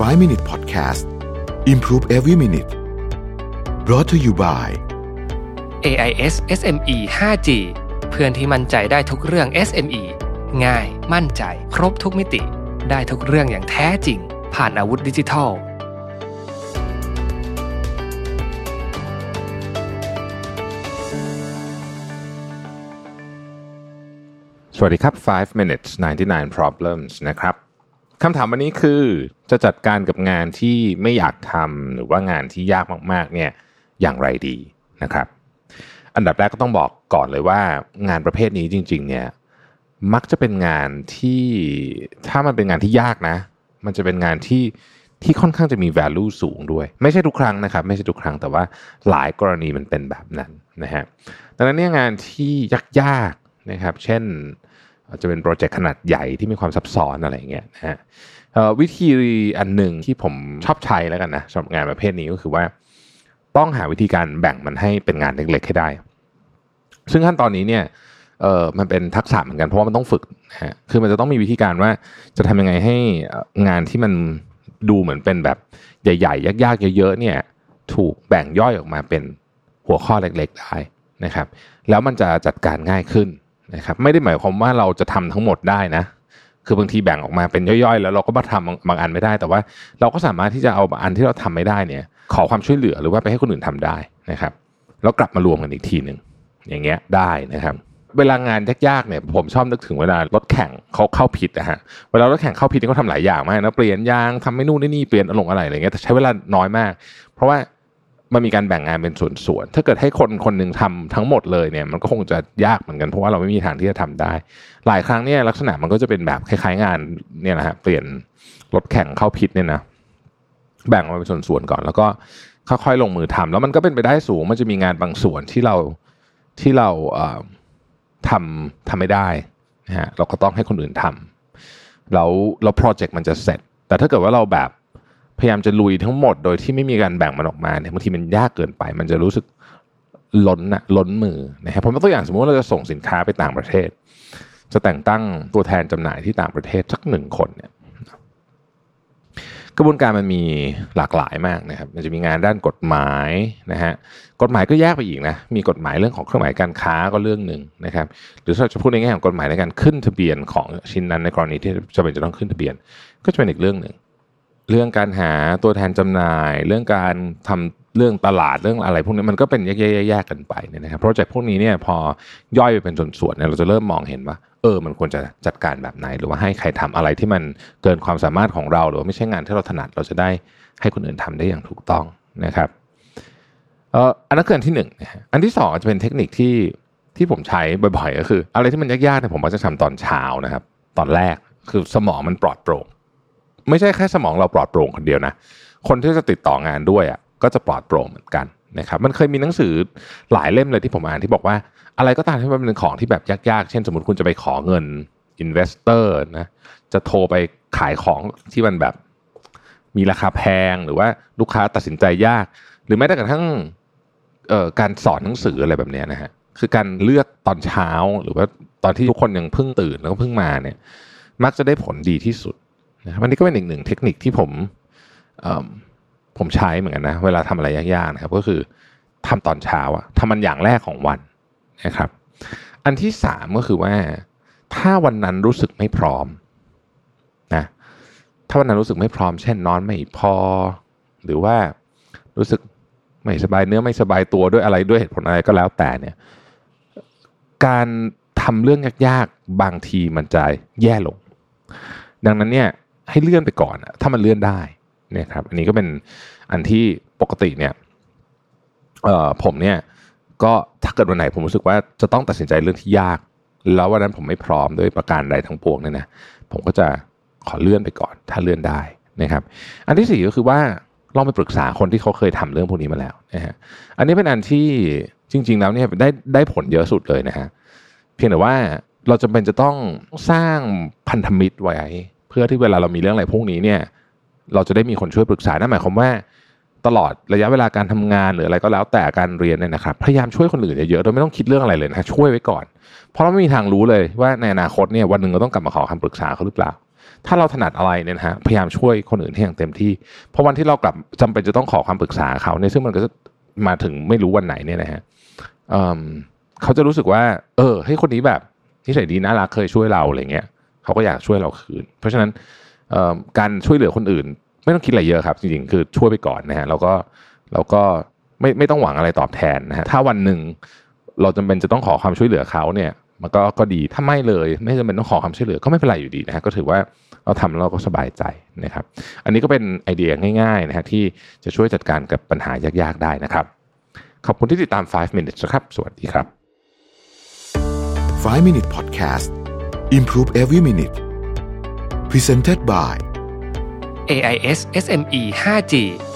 5 Minute Podcast Improve Every Minute brought to you by AIS SME 5G เพื่อนที่มั่นใจได้ทุกเรื่อง SME ง่าย มั่นใจ ครบทุกมิติ ได้ทุกเรื่องอย่างแท้จริง ผ่านอาวุธดิจิทัล สวัสดีครับ 5 minutes 99 problems นะครับ คำถามวันนี้คือจะจัดการกับงานที่ไม่อยากทำหรือว่างานที่ยากมากๆเนี่ยอย่างไรดีนะครับ อันดับแรกก็ต้องบอกก่อนเลยว่างานประเภทนี้จริง ๆ เนี่ยมักจะเป็นงานที่ถ้ามันเป็นงานที่ยากนะ มันจะเป็นงานที่ที่ค่อนข้างจะมี value สูงด้วย ไม่ใช่ทุกครั้งนะครับ ไม่ใช่ทุกครั้งแต่ว่าหลายกรณีมันเป็นแบบนั้นนะฮะดังนั้นเนี่ยงานที่ยากๆนะครับ เช่น จะเป็นโปรเจกต์ขนาดใหญ่ที่มีความซับซ้อนอะไรอย่างเงี้ยนะฮะวิธีอันหนึ่งที่ผมชอบใช้แล้วกันนะสำหรับงานประเภทนี้ก็คือว่า ต้องหาวิธีการแบ่งมันให้เป็นงานเล็กๆให้ได้ ซึ่งขั้นตอนนี้เนี่ยเออมันเป็นทักษะเหมือนกันเพราะว่ามันต้องฝึกนะฮะคือมันจะต้องมีวิธีการว่าจะทำยังไงให้งานที่มันดูเหมือนเป็นแบบใหญ่ๆยากๆเยอะๆเนี่ยถูกแบ่งย่อยออกมาเป็นหัวข้อเล็กๆได้นะครับ แล้วมันจะจัดการง่ายขึ้น นะครับไม่ได้หมายความว่าเราจะทำทั้งหมดได้นะ คือบางทีแบ่งออกมาเป็นย่อยๆ แล้วเราก็มาทำบางบางอันไม่ได้แต่ว่า เราก็สามารถที่จะเอาบางอันที่เราทำไม่ได้เนี่ย ขอความช่วยเหลือหรือว่าไปให้คนอื่นทำได้นะครับแล้วกลับมารวมกันอีกทีหนึ่งอย่างเงี้ยได้นะครับ เวลางานยากๆเนี่ยผมชอบนึกถึงเวลารถแข่งเขาเข้าผิดนะฮะเวลารถแข่งเข้าผิดนี่เขาทำหลายอย่างมากนะเปลี่ยนยางทำไม่นู่นนี่เปลี่ยนอารมณ์อะไรอะไรเงี้ยแต่ใช้เวลาน้อยมาก เพราะว่า มันมีการแบ่งงานเป็นส่วนๆ ถ้าเกิดให้คนคนหนึ่งทำทั้งหมดเลยเนี่ยมันก็คงจะยากเหมือนกันเพราะว่าเราไม่มีทางที่จะทำได้ หลายครั้งเนี่ยลักษณะมันก็จะเป็นแบบคล้ายๆงานเนี่ยนะฮะเปลี่ยนรถแข่งเข้าผิดเนี่ยนะแบ่งมาเป็นส่วนๆก่อนแล้วก็ค่อยๆลงมือทำแล้วมันก็เป็นไปได้สูงมันจะมีงานบางส่วนที่เราที่เราเอ่อทำทำไม่ได้นะฮะเราก็ต้องให้คนอื่นทำแล้วเราโปรเจกต์มันจะเสร็จ แต่ถ้าเกิดว่าเราแบบ พยายามจะลุยทั้งหมดโดยที่ไม่มีการแบ่งมันออกมาเนี่ยบางทีมันยากเกินไป มันจะรู้สึกล้นนะล้นมือนะครับผมยกตัวอย่างสมมติว่าเราจะส่งสินค้าไปต่างประเทศ จะแต่งตั้งตัวแทนจำหน่ายที่ต่างประเทศสักหนึ่งคนเนี่ยกระบวนการมันมีหลากหลายมากนะครับ มันจะมีงานด้านกฎหมายนะฮะกฎหมายก็แยกไปอีกนะมีกฎหมายเรื่องของเครื่องหมายการค้าก็เรื่องหนึ่งนะครับ หรือถ้าจะพูดในแง่ของกฎหมายในการขึ้นทะเบียนของชิ้นนั้นในกรณีที่จะเป็นจะต้องขึ้นทะเบียน ก็จะเป็นอีกเรื่องหนึ่ง เรื่องการหาตัวแทนจำหน่าย เรื่องการทำเรื่องตลาดเรื่องอะไรพวกนี้มันก็เป็นแยกๆๆกันไปเนี่ยนะครับโปรเจกต์พวกนี้เนี่ยพอย่อยไปเป็นส่วนๆเนี่ยเราจะเริ่มมองเห็นว่า เออ มันควรจะจัดการแบบไหน หรือว่าให้ใครทำอะไรที่มันเกินความสามารถของเรา หรือว่าไม่ใช่งานที่เราถนัดเราจะได้ให้คนอื่นทำได้อย่างถูกต้องนะครับเอ่ออันนั้นคืออันที่หนึ่งนะฮะอันที่สองจะเป็นเทคนิคที่ที่ผมใช้บ่อยๆก็คือ อะไรที่มันยากๆเนี่ยผมมักจะทำตอนเช้านะครับ ตอนแรกคือสมองมันปลอดโปร่ง ไม่ใช่แค่สมองเราปลอดโปร่งคนเดียวนะ คนที่จะติดต่องานด้วยอะก็จะปลอดโปร่งเหมือนกันนะครับมันเคยมีหนังสือหลายเล่มเลยที่ผมอ่านที่บอกว่า อะไรก็ตามที่มันเป็นของที่แบบยากๆ เช่นสมมติคุณจะไปขอเงิน investor นะจะโทรไปขายของที่มันแบบมีราคาแพงหรือว่าลูกค้าตัดสินใจยาก หรือแม้แต่กระทั่งการสอนหนังสืออะไรแบบนี้นะฮะคือการเลือกตอนเช้าหรือว่าตอนที่ทุกคนยังเพิ่งตื่นแล้วก็เพิ่งมาเนี่ย มักจะได้ผลดีที่สุด นะครับอันนี้ก็เป็นอีกหนึ่งเทคนิคที่ผมผมใช้เหมือนกันนะ เวลาทำอะไรยากๆนะครับก็คือทำตอนเช้าอะทำมันอย่างแรกของวันนะครับ อันที่สามก็คือว่า ถ้าวันนั้นรู้สึกไม่พร้อมนะถ้าวันนั้นรู้สึกไม่พร้อม เช่นนอนไม่พอ หรือว่ารู้สึกไม่สบายเนื้อไม่สบายตัวด้วยอะไรด้วยเหตุผลอะไรก็แล้วแต่เนี่ย การทำเรื่องยากๆบางทีมันจะแย่ลง ดังนั้นเนี่ย ให้เลื่อนไปก่อนถ้ามันเลื่อนได้เนี่ยครับอันนี้ก็เป็นอันที่ปกติเนี่ยผมเนี่ยก็ถ้าเกิดวันไหนผมรู้สึกว่าจะต้องตัดสินใจเรื่องที่ยาก แล้ววันนั้นผมไม่พร้อมด้วยประการใดทั้งปวงเนี่ยนะผมก็จะขอเลื่อนไปก่อน ถ้าเลื่อนได้นะครับ อันที่สี่ก็คือว่าลองไปปรึกษาคนที่เขาเคยทำเรื่องพวกนี้มาแล้วนะฮะอันนี้เป็นอันที่จริง ๆ แล้วเนี่ยได้ได้ผลเยอะสุดเลยนะฮะเพียงแต่ว่าเราจำเป็นจะต้องสร้างพันธมิตรไว้ เพื่อที่เวลาเรามีเรื่องอะไรพวกนี้เนี่ยเราจะได้มีคนช่วยปรึกษานั่นหมายความว่าตลอดระยะเวลาการทำงานหรืออะไรก็แล้วแต่การเรียนเนี่ยนะครับพยายามช่วยคนอื่นเยอะๆโดยไม่ต้องคิดเรื่องอะไรเลยนะช่วยไว้ก่อน เพราะเราไม่มีทางรู้เลยว่าในอนาคตเนี่ยวันหนึ่งเราต้องกลับมาขอคำปรึกษาเขาหรือเปล่า ถ้าเราถนัดอะไรเนี่ยนะฮะพยายามช่วยคนอื่นให้อย่างเต็มที่ เพราะวันที่เรากลับจำเป็นจะต้องขอความปรึกษาเขาเนี่ยซึ่งมันก็จะมาถึงไม่รู้วันไหนเนี่ยนะฮะเเขาจะรู้สึกว่า เออให้คนนี้แบบนิสัยดีน่ารักเคยช่วยเราอะไรเงี้ย เขาก็อยากช่วยเราคืน เพราะฉะนั้นการช่วยเหลือคนอื่น ไม่ต้องคิดอะไรเยอะครับ จริงๆ คือช่วยไปก่อนนะฮะแล้วก็เราก็ไม่ไม่ต้องหวังอะไรตอบแทนนะฮะถ้าวันหนึ่งเราจำเป็นจะต้องขอความช่วยเหลือเขาเนี่ยมันก็ก็ดีถ้าไม่เลยไม่จำเป็นต้องขอความช่วยเหลือก็ไม่เป็นไรอยู่ดีนะฮะก็ถือว่าเราทำแล้วเราก็สบายใจนะครับ อันนี้ก็เป็นไอเดียง่ายๆนะฮะที่จะช่วยจัดการกับปัญหายากๆได้นะครับ ขอบคุณที่ติดตาม 5 minutes นะครับ สวัสดีครับ 5 Minute Podcast Improve Every Minute. Presented by AIS SME 5G